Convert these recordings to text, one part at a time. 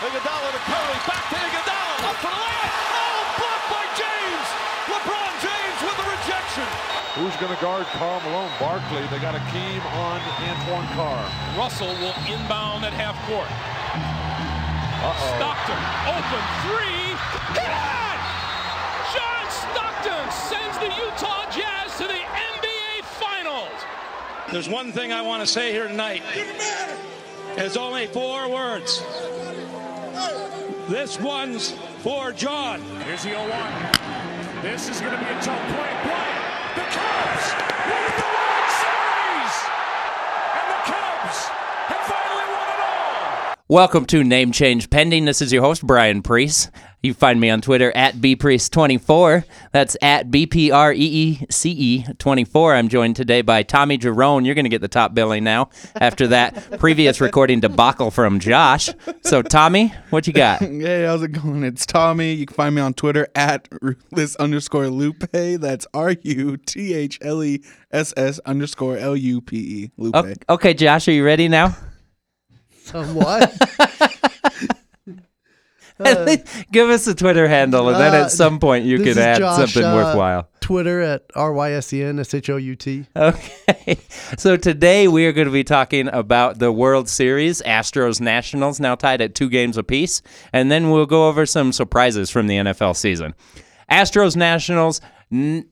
Iguodala to Curry, back to Iguodala, up for the layup. Oh, blocked by James. LeBron James with the rejection. Who's going to guard Karl Malone? Barkley. They got Akeem on Antoine Carr. Russell will inbound at half court. Uh-oh. Stockton, open three. Hit it! John Stockton sends the Utah Jazz to the NBA Finals. There's one thing I want to say here tonight. It's only four words. This one's for John. Here's the 0 1. This is going to be a tough play. Bryant, the Cubs win the World Series! And the Cubs have finally won it all! Welcome to Name Change Pending. This is your host, Brian Preece. You can find me on Twitter at bpreece24. That's at B-P-R-E-E-C-E 24. I'm joined today by Tommy Jerome. You're going to get the top billing now after that previous recording debacle from Josh. So, Tommy, what you got? Hey, how's it going? It's Tommy. You can find me on Twitter at ruthless underscore lupe. That's R U T H L E S S underscore L U P E. Lupe. Okay, Josh, are you ready now? Somewhat. Give us a Twitter handle, and then Uh, at some point you could add Josh, something uh, worthwhile. Twitter at R Y S E N S H O U T. Okay. So today we are going to be talking about the World Series, Astros Nationals, now tied at two games apiece. And then we'll go over some surprises from the NFL season. Astros Nationals, n-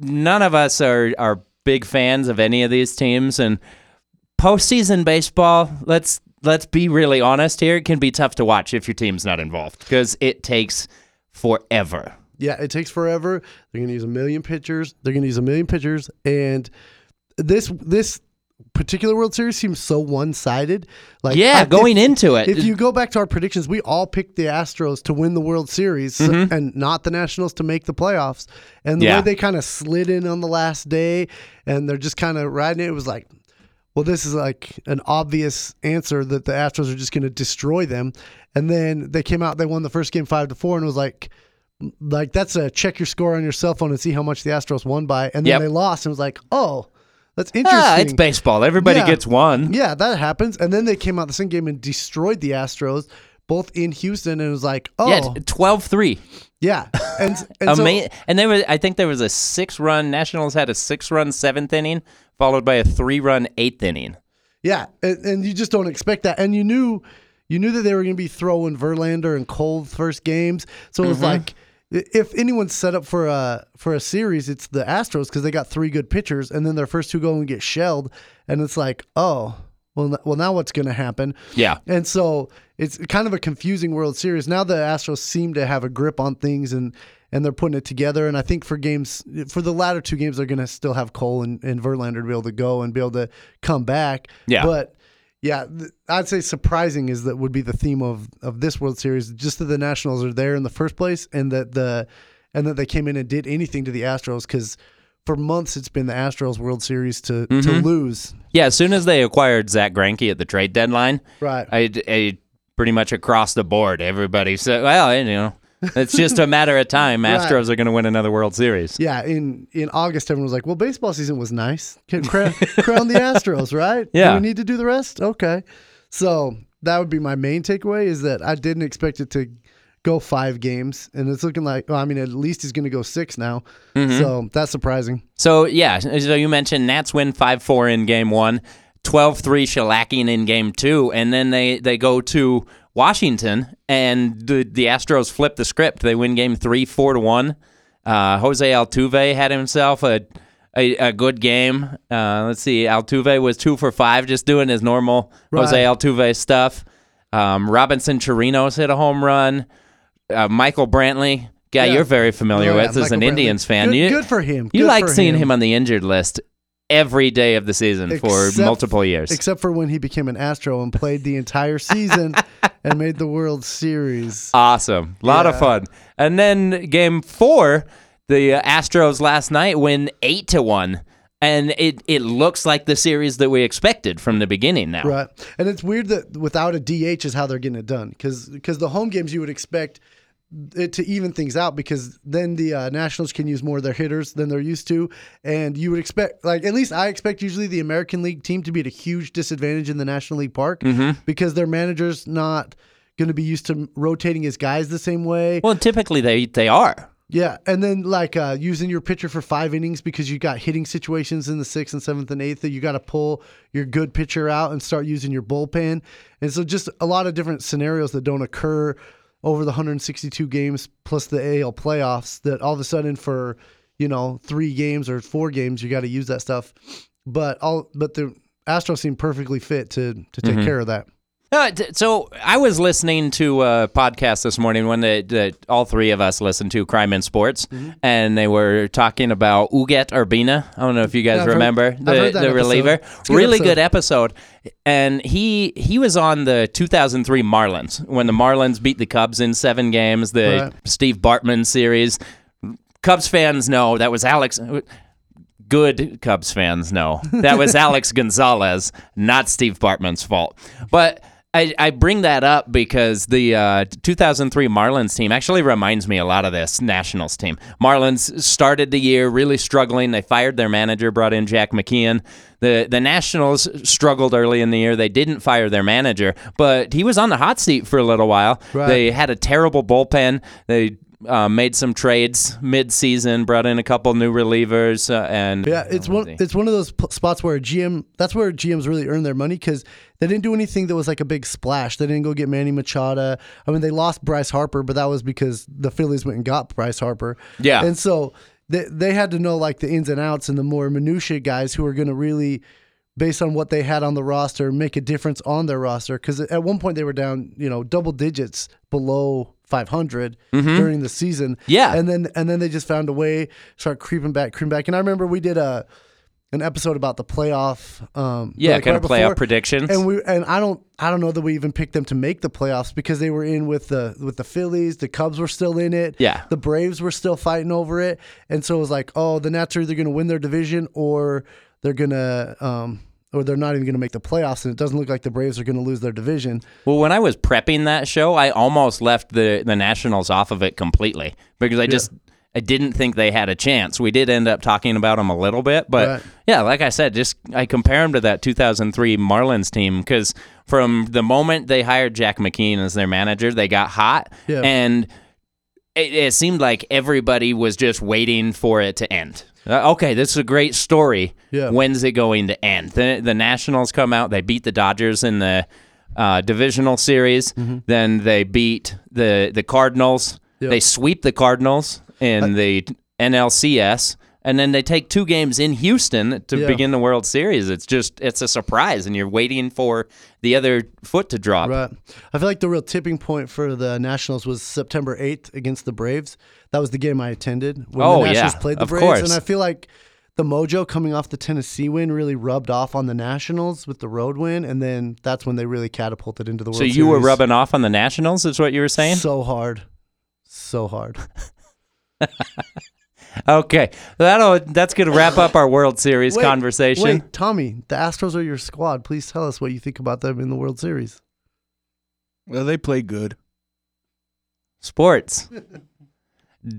none of us are, are big fans of any of these teams. And postseason baseball, let's let's be really honest here, it can be tough to watch if your team's not involved because it takes forever. Yeah, it takes forever. They're going to use a million pitchers. They're going to use a million pitchers, and this this particular World Series seems so one sided. Like Yeah, going into it. If you go back to our predictions, we all picked the Astros to win the World Series so- and not the Nationals to make the playoffs. And the Mm-hmm. Yeah. way they kind of slid in on the last day, and they're just kind of riding it, it was like. Well, this is like an obvious answer that the Astros are just going to destroy them, and then they came out. They won the first game five to four, and it was like, like that's a check your score on your cell phone and see how much the Astros won by, and then Yep. they lost, and it was like, oh, that's interesting. Ah, it's baseball. Everybody Yeah. gets one. Yeah, that happens. And then they came out the same game and destroyed the Astros, both in Houston, and it was like, oh, Yeah, 12-3. yeah. And and so, and there was, I think there was a six-run. Nationals had a six-run seventh inning, followed by a three-run eighth inning. yeah, and, and you just don't expect that. And you knew, you knew that they were going to be throwing Verlander and Cole first games, so it was mm-hmm. like. If anyone's set up for a for a series, it's the Astros because they got three good pitchers, and then their first two go and get shelled, and it's like, oh, well, well, now what's going to happen? Yeah, And so it's kind of a confusing World Series. Now the Astros seem to have a grip on things and and they're putting it together. And I think for games for the latter two games, they're going to still have Cole and, and Verlander to be able to go and be able to come back. Yeah. But yeah, th- I'd say surprising is that would be the theme of of this World Series. Just that the Nationals are there in the first place and that the and that they came in and did anything to the Astros because. For months, it's been the Astros World Series to, to Mm-hmm. lose. yeah. As soon as they acquired Zack Greinke at the trade deadline, Right. I, I pretty much across the board, everybody said, "Well, you know, it's just a matter of time. Right. Astros are going to win another World Series." Yeah, in in August, everyone was like, "Well, baseball season was nice. Can Crown, crown the Astros, right? Yeah. Do we need to do the rest? Okay. So that would be my main takeaway is that I didn't expect it to go five games, and it's looking like. Well, I mean, at least he's going to go six now. Mm-hmm. So that's surprising. So yeah, so you mentioned Nats win five four in game one, 12-3 shellacking in game two, and then they they go to Washington and the the Astros flip the script. They win game three four to one. Uh, Jose Altuve had himself a a, a good game. Uh, let's see, Altuve was two for five, just doing his normal Jose Altuve stuff. Um, Robinson Chirinos hit a home run. Uh, Michael Brantley, guy Yeah. you're very familiar Oh, yeah, with as an Brantley. Indians fan. Good- you, good for him. You Good like seeing him. him on the injured list every day of the season for multiple years. Except for when he became an Astro and played the entire season and made the World Series. awesome. A lot of fun. And then game four, the uh, Astros last night win 8 to 1. And it, it looks like the series that we expected from the beginning now. Right. And it's weird that without a DH is how they're getting it done because the home games you would expect it to even things out because then the uh, Nationals can use more of their hitters than they're used to, and you would expect like at least I expect usually the American League team to be at a huge disadvantage in the National League Park Mm-hmm. because their managers not going to be used to rotating his guys the same way. Well, typically they they are. Yeah, and then like uh, using your pitcher for five innings because you got hitting situations in the sixth and seventh and eighth that you got to pull your good pitcher out and start using your bullpen, and so just a lot of different scenarios that don't occur over the 162 games plus the AL playoffs. That all of a sudden for you know three games or four games you got to use that stuff, but all but the Astros seem perfectly fit to to take mm-hmm. care of that. Uh, t- so I was listening to a podcast this morning, when that, that all three of us listened to, Crime in Sports, Mm-hmm. and they were talking about Ugueth Urbina. I don't know if you guys Yeah, I've heard- remember the, the episode. reliever. Good Really episode. good episode. And he he was on the 2003 Marlins when the Marlins beat the Cubs in seven games, the Right. Steve Bartman series. Cubs fans know that was Alex. Good Cubs fans know that was Alex Gonzalez, not Steve Bartman's fault. But I, I bring that up because the uh, 2003 Marlins team actually reminds me a lot of this Nationals team. Marlins started the year really struggling. They fired their manager, brought in Jack McKeon. The the Nationals struggled early in the year. They didn't fire their manager, but he was on the hot seat for a little while. Right. They had a terrible bullpen. They uh, made some trades mid-season, brought in a couple new relievers, uh, and Yeah, it's one. let's. It's one of those p- spots where a GM. That's where GMs really earn their money because they didn't do anything that was like a big splash. They didn't go get Manny Machado. I mean, they lost Bryce Harper, but that was because the Phillies went and got Bryce Harper. Yeah. and so they they had to know like the ins and outs and the more minutia guys who are going to really. Based on what they had on the roster, make a difference on their roster. Because at one point they were down, you know, double digits below 500 during the season. Mm-hmm. Yeah. and then and then they just found a way start creeping back, creeping back. And I remember we did a an episode about the playoff. Um, Yeah, like kind of playoff before, predictions. And we and I don't I don't know that we even picked them to make the playoffs because they were in with the with the Phillies. The Cubs were still in it. Yeah. the Braves were still fighting over it, and so it was like, oh, the Nats are either going to win their division or they're gonna. Um, or they're not even going to make the playoffs, and it doesn't look like the Braves are going to lose their division. Well, when I was prepping that show, I almost left the the Nationals off of it completely because I just I didn't think they had a chance. We did end up talking about them a little bit, but Right. yeah, like I said, just I compare them to that 2003 Marlins team because from the moment they hired Jack McKeon as their manager, they got hot Yeah. and. It, it seemed like everybody was just waiting for it to end. Uh, okay, this is a great story. Yeah. When's it going to end? The, the Nationals come out. They beat the Dodgers in the uh, divisional series. Then they beat the the Cardinals. Yep. They sweep the Cardinals in the NLCS, and then they take two games in Houston to Yeah. begin the World Series. It's just it's a surprise, and you're waiting for the other foot to drop. Right. I feel like the real tipping point for the Nationals was September 8th against the Braves. That was the game I attended when Oh, the Nationals yeah, played the of Braves. course. And I feel like the mojo coming off the Tennessee win really rubbed off on the Nationals with the road win. And then that's when they really catapulted into the World So Series. you were rubbing off on the Nationals, is what you were saying? so hard. So hard. Okay, that'll that's gonna wrap up our World Series Wait, conversation. Wait, Tommy, the Astros are your squad. Please tell us what you think about them in the World Series. Well, they play good. Sports.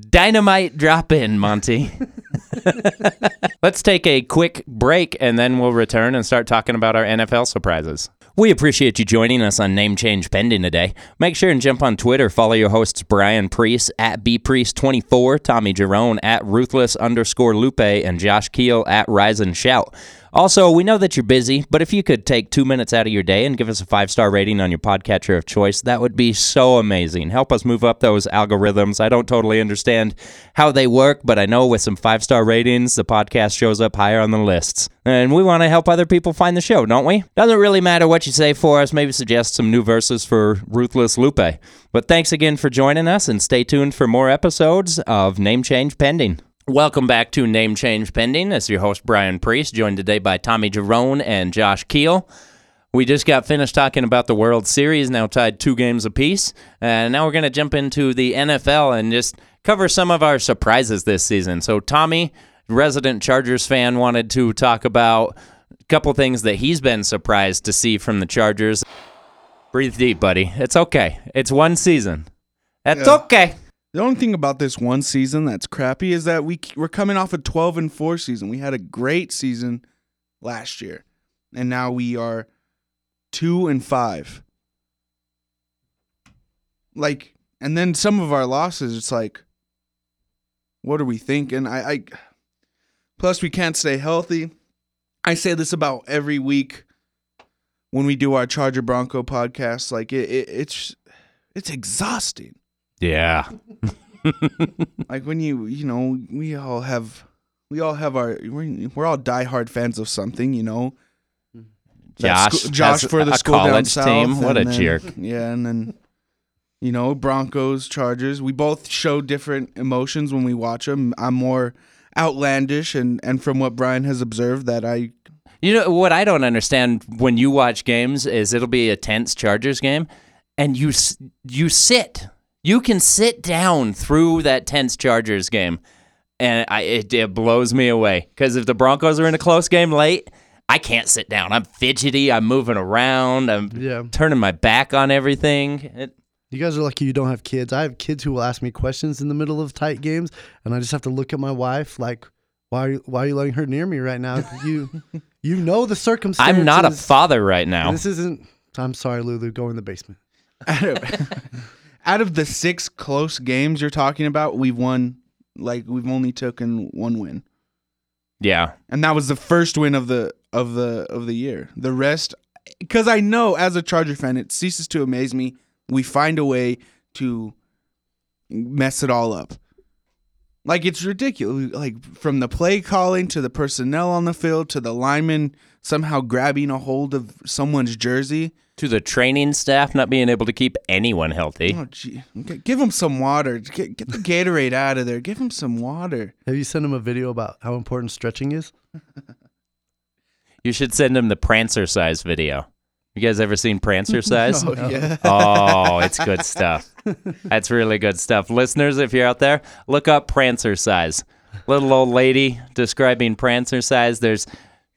Dynamite drop in, Monty. Let's take a quick break and then we'll return and start talking about our NFL surprises. We appreciate you joining us on Name Change Pending today. Make sure and jump on Twitter. Follow your hosts Brian Preece at bpreece24, Tommy Jerome at ruthless underscore lupe, and Josh Keel at rise and shout. Also, we know that you're busy, but if you could take two minutes out of your day and give us a five star rating on your podcatcher of choice, that would be so amazing. Help us move up those algorithms. I don't totally understand how they work, but I know with some five star ratings, the podcast shows up higher on the lists. And we want to help other people find the show, don't we? Doesn't really matter what you say for us. Maybe suggest some new verses for Ruthless Lupe. But thanks again for joining us, and stay tuned for more episodes of Name Change Pending. Welcome back to Name Change Pending. It's your host, Brian Preece, joined today by Tommy Jerome and Josh Keel. We just got finished talking about the World Series, now tied two games apiece. And now we're going to jump into the NFL and just cover some of our surprises this season. So, Tommy, resident Chargers fan, wanted to talk about a couple things that he's been surprised to see from the Chargers. Breathe deep, buddy. It's okay. It's one season. That's Yeah. okay. The only thing about this one season that's crappy is that we we're coming off a 12 and 4 season. We had a great season last year. And now we are 2 and 5. like, and then some of our losses, it's like, what are we thinking? I, I plus we can't stay healthy. I say this about every week when we do our Charger Bronco podcast. Like it, it it's it's exhausting. Yeah. Like when you you know we all have we all have our we're, we're all diehard fans of something. You know, That Josh, sco- Josh for the school down college south. team. What a then- jerk. Yeah, and then you know Broncos, Chargers. We both show different emotions when we watch them. I'm more outlandish, and and from what Brian has observed, that I You know what I don't understand when you watch games is it'll be a tense Chargers game, and you you sit, you can sit down through that tense Chargers game, and I it, it blows me away because if the Broncos are in a close game late, I can't sit down. I'm fidgety. I'm moving around. I'm Yeah. turning my back on everything. It, You guys are lucky you don't have kids. I have kids who will ask me questions in the middle of tight games, and I just have to look at my wife like, "Why? Are you, why are you letting her near me right now? You, you know the circumstances. I'm not a father right now. This isn't. I'm sorry, Lulu. Go in the basement. out of, the six close games you're talking about, we've won like we've only taken one win, Yeah. and that was the first win of the of the of the year. The rest, because I know as a Charger fan, it ceases to amaze me. We find a way to mess it all up. Like it's ridiculous. Like from the play calling to the personnel on the field to the lineman somehow grabbing a hold of someone's jersey. To the training staff not being able to keep anyone healthy. Oh, gee. G- Give him some water. Get, get the Gatorade out of there. Give him some water. Have you sent him a video about how important stretching is? You should send him the Prancercise video. You guys ever seen Prancer size? Oh, yeah. Oh, it's good stuff. That's really good stuff. Listeners, if you're out there, look up Prancercise. Little old lady describing Prancercise. There's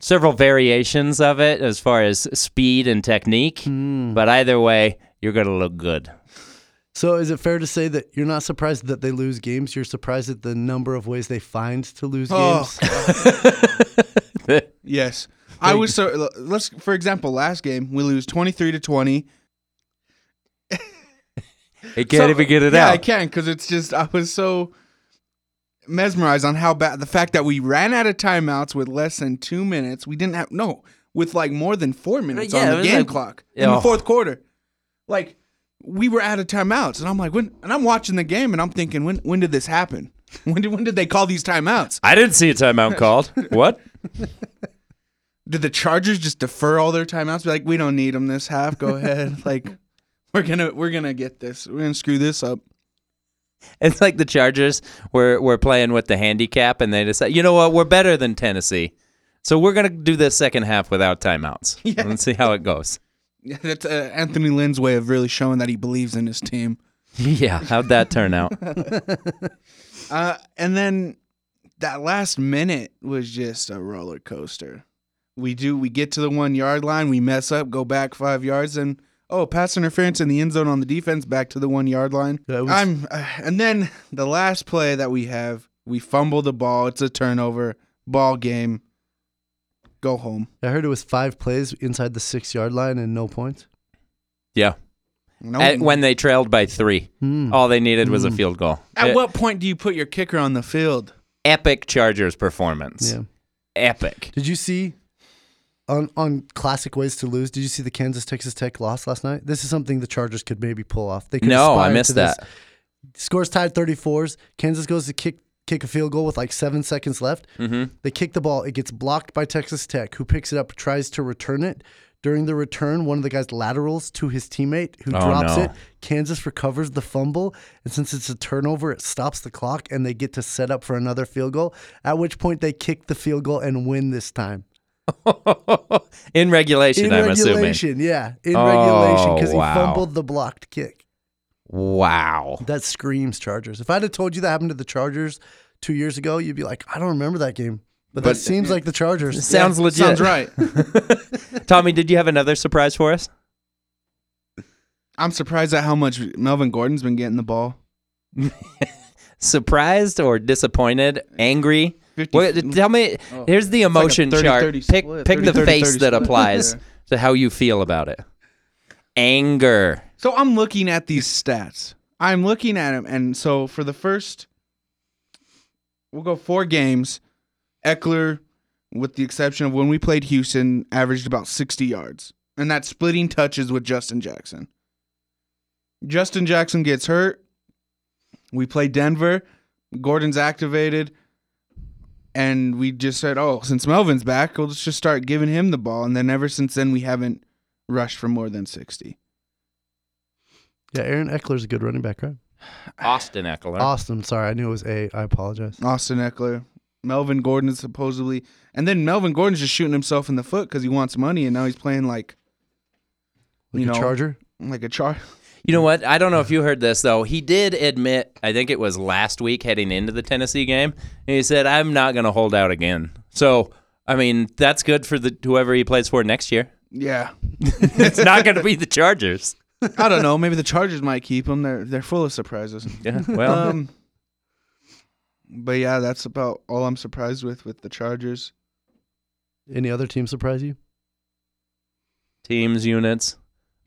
several variations of it as far as speed and technique, hmm. but either way, you're going to look good. So, is it fair to say that you're not surprised that they lose games? You're surprised at the number of ways they find to lose Oh, games. Yes. I was so let's for example, last game we lose 23 to 20. He can't So- even get it yeah, out. I can cuz it's just I was so mesmerized on how bad the fact that we ran out of timeouts with less than 2 minutes. We didn't have no, with like more than 4 uh, minutes Yeah, on the game like- clock in Oh. the fourth quarter. Like we were out of timeouts and I'm like when and I'm watching the game and I'm thinking when when did this happen? When did when did they call these timeouts? I didn't see a timeout called. What? Did the Chargers just defer all their timeouts? Be like, we don't need them this half. Go ahead. like, we're gonna we're gonna get this. We're gonna screw this up. It's like the Chargers were were playing with the handicap, and they decide, you know what, we're better than Tennessee, so we're gonna do this second half without timeouts. Yeah. Let's see how it goes. Yeah, That's uh, Anthony Lynn's way of really showing that he believes in his team. Yeah, how'd that turn out? Uh, and then that last minute was just a roller coaster. We do we get to the one yard line, we mess up, go back five yards, and oh, pass interference in the end zone on the defense, back to the one yard line. Was- I'm, uh, and then the last play that we have, we fumble the ball. It's a turnover, ball game. Go home. I heard it was five plays inside the six yard line and no points. Yeah, No, At- when they trailed by three, Hmm. all they needed was a field goal. at Uh, what point do you put your kicker on the field? epic Chargers performance? Yeah. Epic. Did you see on on classic ways to lose? Did you see the Kansas Texas Tech loss last night? This is something the Chargers could maybe pull off. They could No, I missed that. Scores tied 34s. Kansas goes to kick kick a field goal with like seven seconds left. Mm-hmm. They kick the ball. It gets blocked by Texas Tech, who picks it up, tries to return it. During the return, one of the guys laterals to his teammate who Oh, drops no. it. Kansas recovers the fumble, and since it's a turnover, it stops the clock, and they get to set up for another field goal. At which point, they kick the field goal and win this time. in regulation, In I'm assuming. yeah, in Oh, regulation because wow. he fumbled the blocked kick. Wow. That screams Chargers. If I'd have told you that happened to the Chargers two years ago, you'd be like, I don't remember that game. But, that seems like the Chargers. Sounds legit. Sounds right. Tommy, did you have another surprise for us? I'm surprised at how much Melvin Gordon's been getting the ball. Surprised or disappointed? Angry? 50 What, tell me. Here's the emotion 30-30 chart. Pick split, pick the 30-30 face that applies Yeah. to how you feel about it. Anger. So I'm looking at these stats. I'm looking at them, and so for the first, we'll go four games. Ekeler, with the exception of when we played Houston, averaged about 60 yards, and that's splitting touches with Justin Jackson. Justin Jackson gets hurt. We play Denver. Gordon's activated. And we just said, oh, since Melvin's back, we'll just start giving him the ball. And then ever since then, we haven't rushed for more than 60. Yeah, Aaron Ekeler's a good running back, right? Austin Ekeler. Austin, sorry, I knew it was A. I apologize. Austin Ekeler. Melvin Gordon is supposedly. And then Melvin Gordon's just shooting himself in the foot because he wants money. And now he's playing like, Like you a know, Charger. like a char. You know what? I don't know if you heard this though. He did admit, I think it was last week heading into the Tennessee game, and he said, "I'm not going to hold out again." So, I mean, that's good for the whoever he plays for next year. Yeah. It's not going to be the Chargers. I don't know. Maybe the Chargers might keep him. They're they're full of surprises. Yeah. Well, Um, but yeah, that's about all I'm surprised with with the Chargers. Any other team surprise you? teams, units.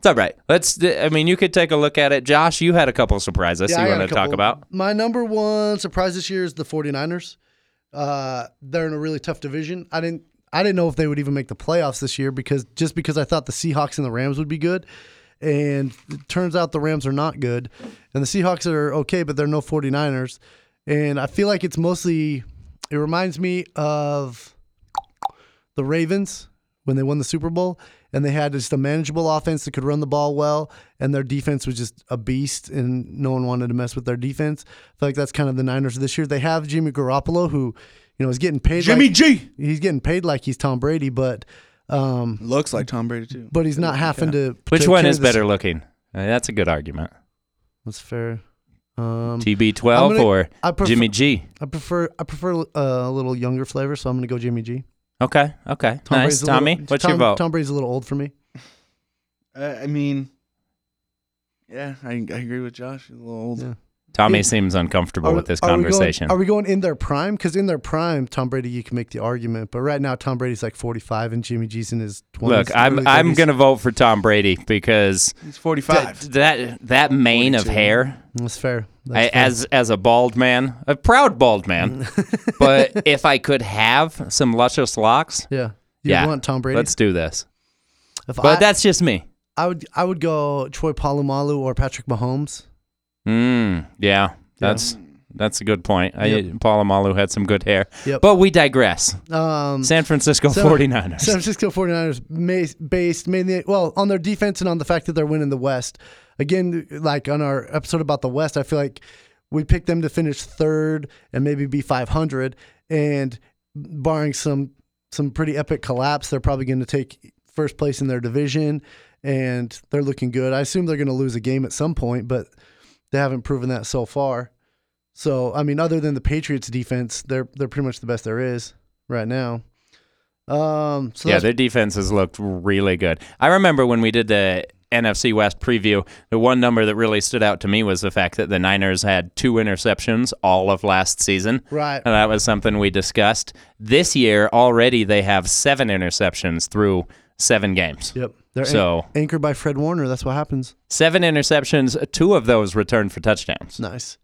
It's all right. Let's. I mean, you could take a look at it. Josh, you had a couple surprises Yeah, you want to talk about. My number one surprise this year is the 49ers. Uh, they're in a really tough division. I didn't I didn't know if they would even make the playoffs this year because just because I thought the Seahawks and the Rams would be good. And it turns out the Rams are not good. And the Seahawks are okay, but they're no 49ers. And I feel like it's mostly it reminds me of the Ravens when they won the Super Bowl and they had just a manageable offense that could run the ball well and their defense was just a beast and no one wanted to mess with their defense. I feel like that's kind of the Niners this year. They have Jimmy Garoppolo who, you know, is getting paid Jimmy like, G he's getting paid like he's Tom Brady, but um looks like Tom Brady too. but he's not having to Which one is better looking? Uh, that's a good argument. That's fair. Um TB12 I'm gonna- or I prefer- Jimmy G? I prefer I prefer uh, a little younger flavor, so I'm going to go Jimmy G. Okay. Okay. Tom nice. Brady's a Tommy, little- what's Tom, your vote? Tom Brady's a little old for me. Uh, I mean, yeah, I, I agree with Josh. He's a little old. Yeah. Tommy Yeah. seems uncomfortable Are- with this are we going- conversation. Are we going in their prime? Because in their prime, Tom Brady, you can make the argument, but right now Tom Brady's like 45 and Jimmy G's in his 20s. Look, I'm I'm gonna vote for Tom Brady because He's 45. th- that that mane of hair That's fair. That's I, fair. as as a bald man, a proud bald man. but if I could have some luscious locks, yeah, you yeah, want Tom Brady? let's do this. if But I, that's just me. I would I would go Troy Polamalu or Patrick Mahomes. Mm, yeah, that's that's a good point. I, Yep. Polamalu had some good hair. Yep. But we digress. Um, San Francisco San- 49ers. San Francisco 49ers based mainly well on their defense and on the fact that they're winning the West. Again, like on our episode about the West, I feel like we picked them to finish third and maybe be 500 and barring some some pretty epic collapse, they're probably going to take first place in their division and they're looking good. I assume they're going to lose a game at some point, but they haven't proven that so far. So, I mean, other than the Patriots defense, they're they're pretty much the best there is right now. Um, so yeah, their defense has looked really good. I remember when we did the NFC West preview, the one number that really stood out to me was the fact that the Niners had two interceptions all of last season. Right. And that was something we discussed. This year, already, they have seven interceptions through seven games. Yep. They're So- an- anchored by Fred Warner. That's what happens. Seven interceptions, two of those returned for touchdowns. Nice.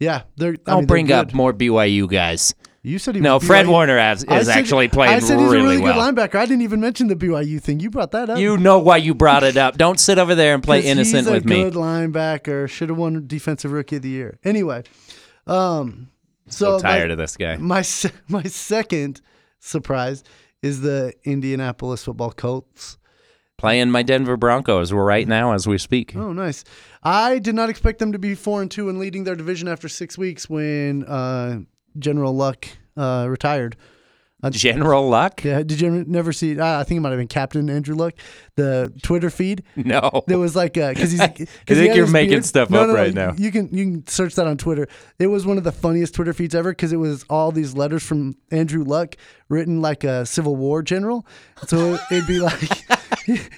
Yeah, they're. I I'll mean, they're bring up more BYU guys. You said he No, Fred. Warner has, is said- actually playing I said he's really, a really well. good linebacker. I didn't even mention the BYU thing. You brought that up. You know why you brought it up. Don't sit over there and play innocent he's with a me. Good linebacker. Should have won defensive rookie of the year. Anyway, um, So so tired my, of this guy. my my second surprise is the Indianapolis football Colts. Playing my Denver Broncos right now as we speak. Oh, nice. I did not expect them to be four and two and leading their division after six weeks when uh, General Luck uh, retired. General Luck? Yeah, did you never see? Uh, I think it might have been Captain Andrew Luck. The Twitter feed. No. There was like because he's. I think you're making stuff up right now. You can you can search that on Twitter. It was one of the funniest Twitter feeds ever because it was all these letters from Andrew Luck written like a Civil War general. So it'd be like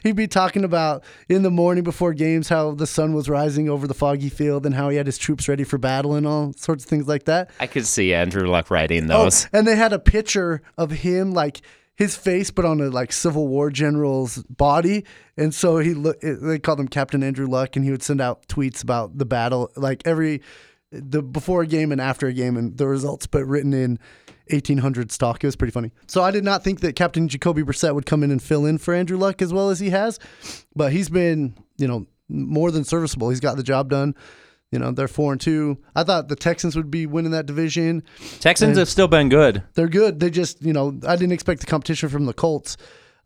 he'd be talking about in the morning before games how the sun was rising over the foggy field and how he had his troops ready for battle and all sorts of things like that. I could see Andrew Luck writing Oh, those. and they had a picture of him like his face, but on a like Civil War general's body. And so he look. They called him Captain Andrew Luck, and he would send out tweets about the battle, like every the before a game and after a game, and the results, but written in 1800 stock. It was pretty funny. So I did not think that Captain Jacoby Brissett would come in and fill in for Andrew Luck as well as he has, but he's been, you know, more than serviceable. He's got the job done. You know, they're four and two. I thought the Texans would be winning that division. Texans have still been good. They're good. They just, you know, I didn't expect the competition from the Colts.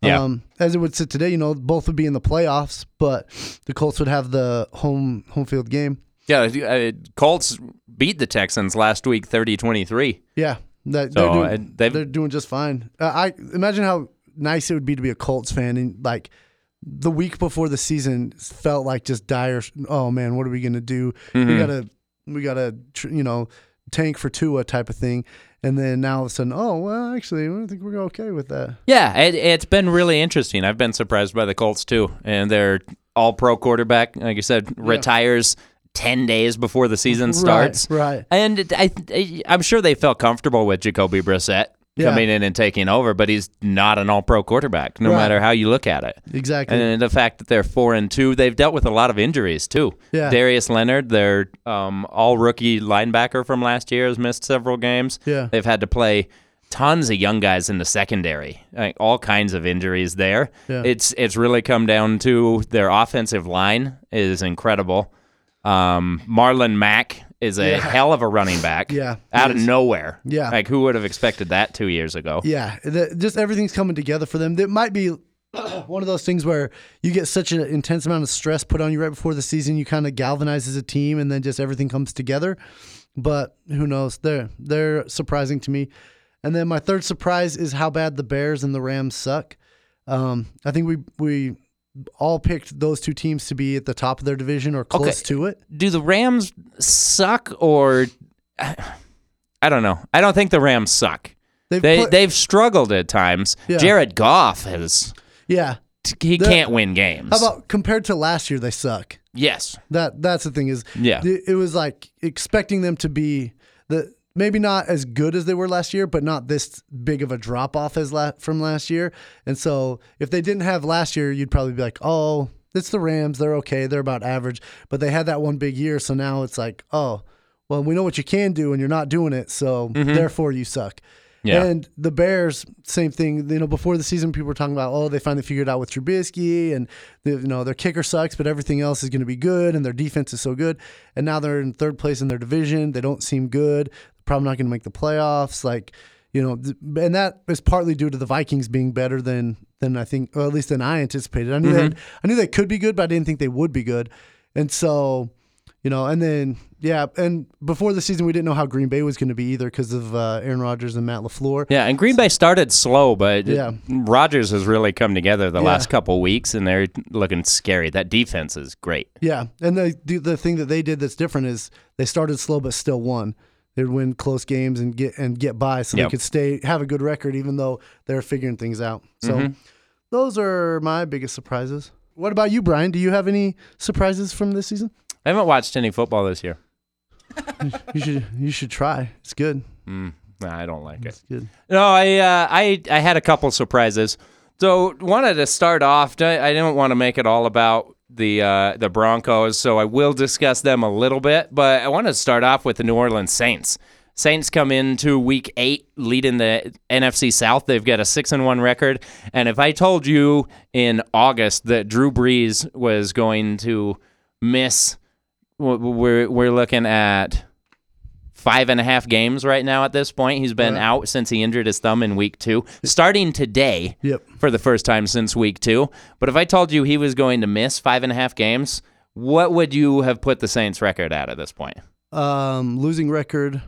Yeah. Um, as it would sit today, you know, both would be in the playoffs, but the Colts would have the home home field game. Yeah, uh, Colts beat the Texans last week 30-23. Yeah, that, So, they're, doing, they're doing just fine. Uh, I imagine how nice it would be to be a Colts fan and like the week before the season felt like just dire. Oh man, what are we gonna do? Mm-hmm. We gotta we gotta you know tank for Tua type of thing. And then now all of a sudden, oh well, actually, I think we're okay with that. Yeah, it, it's been really interesting. I've been surprised by the Colts too, and their all-pro quarterback, like you said, retires ten days before the season starts. Right, right. And I, I'm sure they felt comfortable with Jacoby Brissett Yeah. coming in and taking over, but he's not an All-Pro quarterback, no Right. matter how you look at it. Exactly. And the fact that they're four and two, they've dealt with a lot of injuries too. Yeah. Darius Leonard, their um, all-rookie linebacker from last year, has missed several games. Yeah. They've had to play tons of young guys in the secondary, like all kinds of injuries there. Yeah. It's it's really come down to their offensive line is incredible. Um, Marlon Mack is a hell of a running back. Yeah, out of nowhere. Yeah. like who would have expected that two years ago? Yeah, the, just everything's coming together for them. It might be one of those things where you get such an intense amount of stress put on you right before the season, you kind of galvanize as a team, and then just everything comes together. But who knows? They're they're surprising to me. And then my third surprise is how bad the Bears and the Rams suck. Um, I think we we all picked those two teams to be at the top of their division or close Okay. to it. Do the Rams suck or I don't know. I don't think the Rams suck. They've They put- they've struggled at times. Yeah. Jared Goff has yeah. he can't win games. How about compared to last year? They suck. yes. That that's the thing is Yeah. it was like expecting them to be the maybe not as good as they were last year, but not this big of a drop off as la- from last year. And so if they didn't have last year, you'd probably be like, oh, it's the Rams. They're okay. They're about average. But they had that one big year, so now it's like, oh, well, we know what you can do, and you're not doing it, so mm-hmm. therefore you suck. Yeah. And the Bears, same thing. You know, before the season, people were talking about, oh, they finally figured out with Trubisky, and the, you know their kicker sucks, but everything else is going to be good, and their defense is so good. And now they're in third place in their division. They don't seem good. Probably not going to make the playoffs. Like, you know, th- and that is partly due to the Vikings being better than than I think, or at least than I anticipated. I knew mm-hmm. they had, I knew they could be good, but I didn't think they would be good. And so, you know, and then yeah, and before the season, we didn't know how Green Bay was going to be either because of uh, Aaron Rodgers and Matt LaFleur. Yeah, and Green Bay started slow, but Yeah. Rodgers has really come together the Yeah. last couple weeks, and they're looking scary. That defense is great. Yeah, and the, the the thing that they did that's different is they started slow but still won. They'd win close games and get and get by, so Yep. they could stay have a good record even though they're figuring things out. So Mm-hmm. those are my biggest surprises. What about you, Brian? Do you have any surprises from this season? I haven't watched any football this year. You should you should try. It's good. Nah, I don't like it. It's good. No, I uh, I I had a couple surprises. So wanted to start off. I, I didn't want to make it all about the uh, the Broncos, so I will discuss them a little bit. But I want to start off with the New Orleans Saints. Saints come into Week Eight leading the NFC South. They've got a six and one record. And if I told you in August that Drew Brees was going to miss, w- w- we're we're looking at five and a half games right now at this point. He's been out since he injured his thumb in week two, starting today Yep. for the first time since week two. But if I told you he was going to miss five and a half games, what would you have put the Saints record at at this point? Um, losing record.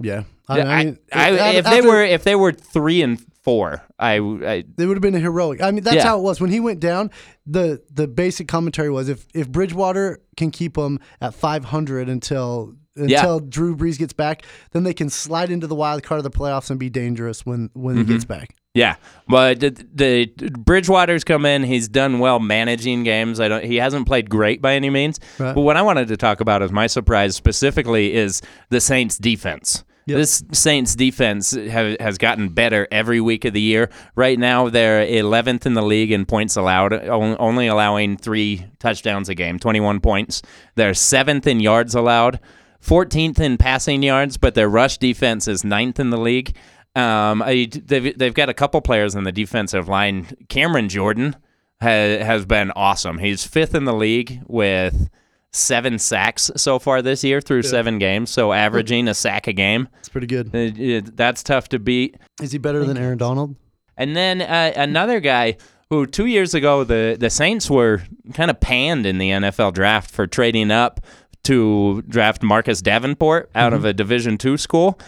Yeah, I, I, I mean, I- if they were if they were three and four, I, I They would have been a heroic. I mean, that's Yeah. how it was when he went down. the The basic commentary was if if Bridgewater can keep him at 500 until Yeah. until Drew Brees gets back, then they can slide into the wild card of the playoffs and be dangerous when when Mm-hmm. he gets back. Yeah, but the, the Bridgewater's come in. He's done well managing games. I don't. He hasn't played great by any means. Right. But what I wanted to talk about as my surprise specifically is the Saints' defense. This Saints defense have, has gotten better every week of the year. Right now, they're 11th in the league in points allowed, only allowing three touchdowns a game, 21 points. They're seventh in yards allowed, 14th in passing yards, but their rush defense is ninth in the league. Um, I, they've, they've got a couple players in the defensive line. Cameron Jordan ha, has been awesome. He's fifth in the league with seven sacks so far this year through seven games, so averaging a sack a game. It's pretty good. It- it- that's tough to beat. Is he better than Aaron Donald? And then uh, another guy who two years ago the the Saints were kind of panned in the NFL draft for trading up to draft Marcus Davenport out of a Division two school.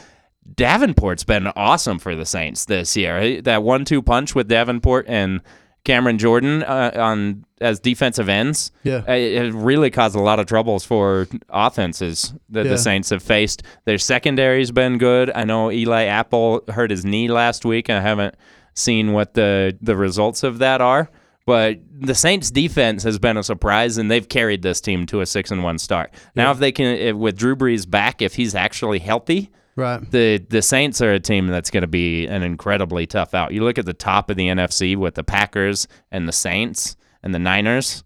Davenport's been awesome for the Saints this year. That one-two punch with Davenport and Cameron Jordan uh, on as defensive ends, Yeah. uh, it really caused a lot of troubles for offenses that Yeah. the Saints have faced. Their secondary's been good. I know Eli Apple hurt his knee last week. I haven't seen what the the results of that are. But the Saints defense has been a surprise, and they've carried this team to a six and one start. Now, if they can, if, with Drew Brees back, if he's actually healthy, Right. the the Saints are a team that's going to be an incredibly tough out. You look at the top of the NFC with the Packers and the Saints and the Niners.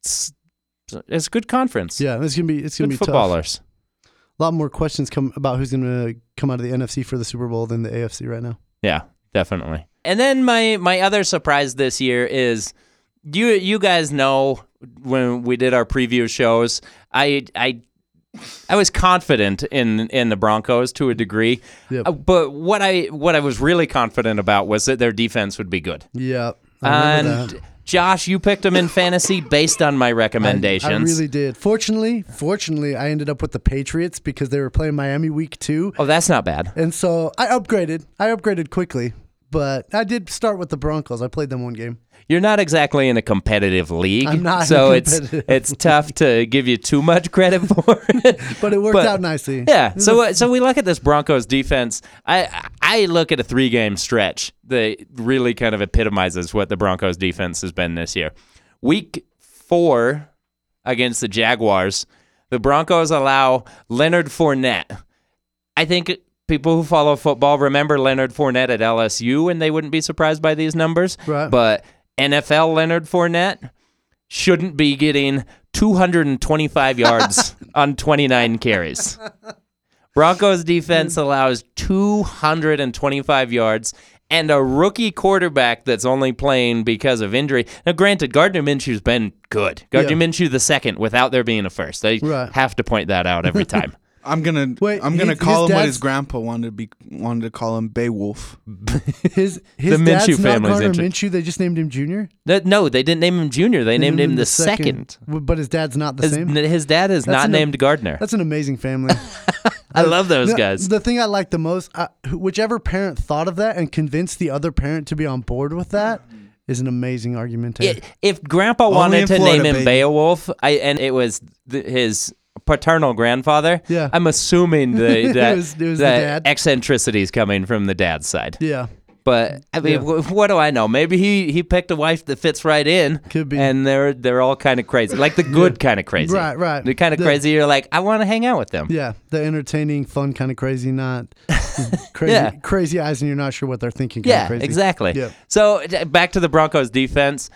It's it's a good conference. Yeah, it's gonna be it's gonna good be tough. footballers. A lot more questions come about who's gonna come out of the NFC for the Super Bowl than the AFC right now. Yeah, definitely. And then my my other surprise this year is you you guys know when we did our preview shows, I I I was confident in in the Broncos to a degree. Yep. Uh, but what I what I was really confident about was that their defense would be good. Yeah, And that. Josh, you picked them in fantasy based on my recommendations. I, I really did. Fortunately, fortunately, I ended up with the Patriots because they were playing Miami week two, oh, that's not bad. and so I upgraded. I upgraded quickly, but I did start with the Broncos. I played them one game. You're not exactly in a competitive league, I'm not so it's it's tough to give you too much credit for it. But it worked But- out nicely. Yeah. So uh, so we look at this Broncos defense. I I look at a three game stretch that really kind of epitomizes what the Broncos defense has been this year. Week four against the Jaguars, the Broncos allow Leonard Fournette. I think people who follow football remember Leonard Fournette at LSU, and they wouldn't be surprised by these numbers. Right. But NFL Leonard Fournette shouldn't be getting 225 yards on 29 carries. Broncos defense allows 225 yards and a rookie quarterback that's only playing because of injury. Now, granted, Gardner Minshew's been good. Gardner Yeah. Minshew the second without there being a first. They Right. have to point that out every time. I'm gonna Wait, I'm gonna his- call his him what dad's- his grandpa wanted to be wanted to call him Beowulf. His his The dad's Minshew not family's Gardner inter- Minshew. They just named him Junior. That- no, they didn't name him Junior. They named him the second. W- But his dad's not the His, same. his dad is That's not an- named Gardner. That's an amazing family. I love those The- guys. The thing I like the most, uh, wh- whichever parent thought of that and convinced the other parent to be on board with that, is an amazing argument. I- if Grandpa Only wanted in to Florida, name him baby. Beowulf, I and it was th- his paternal grandfather. Yeah. I'm assuming the, It was- it was the that dad. eccentricities coming from the dad's side. yeah, But I mean, Yeah. wh- what do I know? Maybe he, he picked a wife that fits right in. Could be. And they're they're all kind of crazy, like the good kind of crazy. Right, right. The kind of The- crazy you're like, I want to hang out with them. yeah, the entertaining, fun kind of crazy, not crazy, Yeah. crazy eyes, and you're not sure what they're thinking. Yeah, exactly. Yep. So back to the Broncos defense.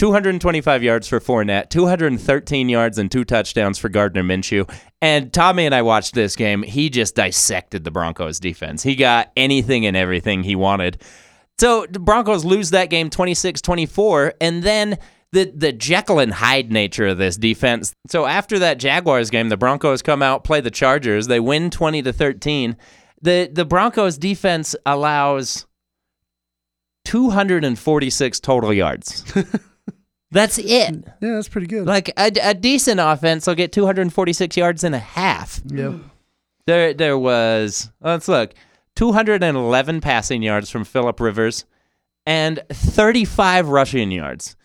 225 yards for Fournette, 213 yards and two touchdowns for Gardner Minshew. And Tommy and I watched this game. He just dissected the Broncos defense. He got anything and everything he wanted. So the Broncos lose that game 26-24 and then the the Jekyll and Hyde nature of this defense. So after that Jaguars game, the Broncos come out, play the Chargers. They win 20 to 13. The the Broncos defense allows 246 total yards. That's it. Yeah, that's pretty good. Like a, a decent offense will get 246 yards and a half. yep. There there was let's look. 211 passing yards from Philip Rivers and 35 rushing yards.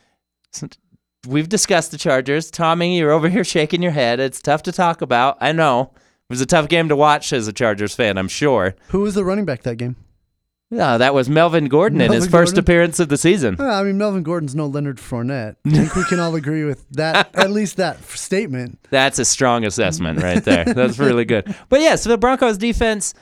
We've discussed the Chargers. Tommy, you're over here shaking your head. It's tough to talk about. I know. It was a tough game to watch as a Chargers fan, I'm sure. Who was the running back that game? Yeah, that was Melvin Gordon in his first Gordon? appearance of the season. Well, I mean, Melvin Gordon's no Leonard Fournette. I think we can all agree with that. At least that f- statement. That's a strong assessment right there. That's really good. But yeah, so the Broncos defense,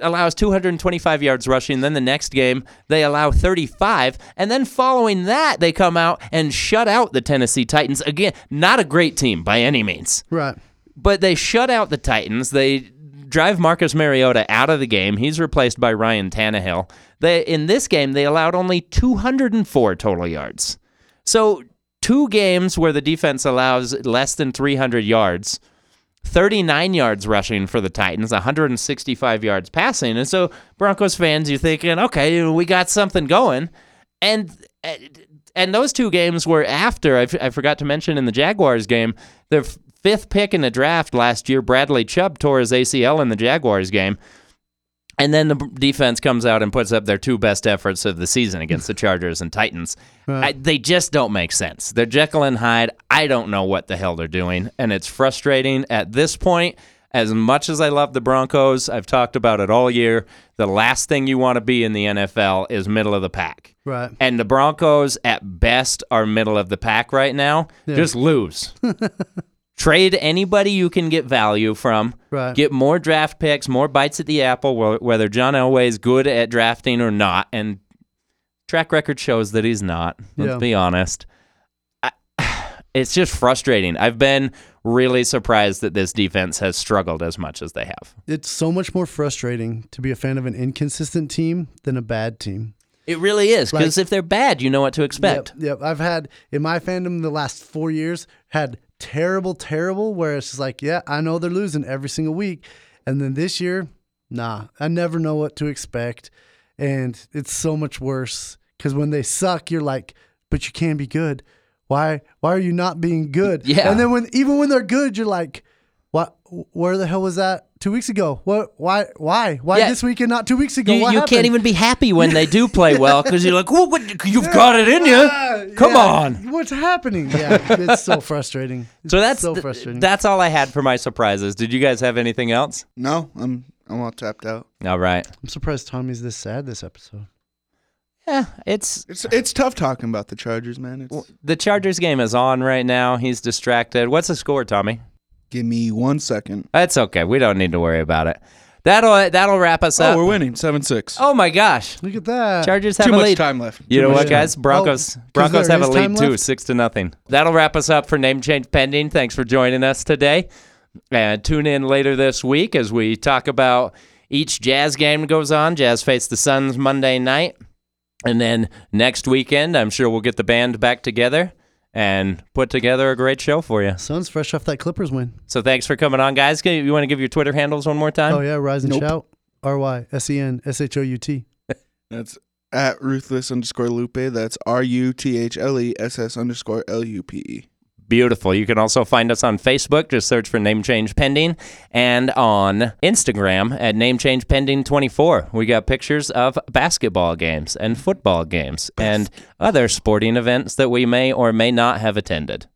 allows 225 yards rushing. Then the next game, they allow 35. And then following that, they come out and shut out the Tennessee Titans. Again, not a great team by any means, Right. but they shut out the Titans. They drive Marcus Mariota out of the game. He's replaced by Ryan Tannehill. They, in this game, they allowed only 204 total yards. So, two games where the defense allows less than 300 yards, 39 yards rushing for the Titans, 165 yards passing. And so, Broncos fans, you're thinking, okay, we got something going. And and those two games were after, I, f- I forgot to mention in the Jaguars game, the fifth pick in the draft last year, Bradley Chubb tore his ACL in the Jaguars game. And then the defense comes out and puts up their two best efforts of the season against the Chargers and Titans. I, they just don't make sense. They're Jekyll and Hyde. I don't know what the hell they're doing. And it's frustrating at this point. As much as I love the Broncos, I've talked about it all year. The last thing you want to be in the NFL is middle of the pack. Right. And the Broncos, at best, are middle of the pack right now. Just lose. Trade anybody you can get value from. Right. Get more draft picks, more bites at the apple, whether John Elway is good at drafting or not. And track record shows that he's not. Let's Yeah. be honest. I, it's just frustrating. I've been really surprised that this defense has struggled as much as they have. It's so much more frustrating to be a fan of an inconsistent team than a bad team. It really is because Like- if they're bad, you know what to expect. Yep, yep. I've had in my fandom the last four years had terrible, terrible. Where it's just like, yeah, I know they're losing every single week, and then this year, nah, I never know what to expect, and it's so much worse because when they suck, you're like, but you can be good. Why? Why are you not being good? Yeah. And then when even when they're good, you're like, what? Where the hell was that two weeks ago? What? Why? Why? Why Yeah. this week and not two weeks ago? You, what you can't even be happy when they do play well because you're like, well, what, you've got it in you. Ah, Come yeah. on. What's happening? Yeah, it's so frustrating. So that's so th- frustrating. that's all I had for my surprises. Did you guys have anything else? No, I'm I'm all tapped out. All right. I'm surprised Tommy's this sad this episode. Yeah, it's It's it's tough talking about the Chargers, man. It's the Chargers game is on right now. He's distracted. What's the score, Tommy? Give me one second. That's okay. We don't need to worry about it. That'll that'll wrap us Oh, up. we're winning seven six. oh my gosh. Look at that. Chargers have Too a much lead. time left. You know much what, time. guys? Broncos Oh, 'cause Broncos have a lead time too, left? six to nothing. That'll wrap us up for name change pending. Thanks for joining us today. And tune in later this week as we talk about each Jazz game that goes on. Jazz face the Suns Monday night, and then next weekend, I'm sure we'll get the band back together and put together a great show for you. Sun's fresh off that Clippers win. So thanks for coming on, guys. You want to give your Twitter handles one more time? Oh yeah, rise and Nope. shout. R Y S E N S H O U T. That's at ruthless underscore lupe. That's R U T H L E S S underscore L U P E. Beautiful. You can also find us on Facebook. Just search for Name Change Pending and on Instagram at Name Change Pending 24. We got pictures of basketball games and football games and other sporting events that we may or may not have attended.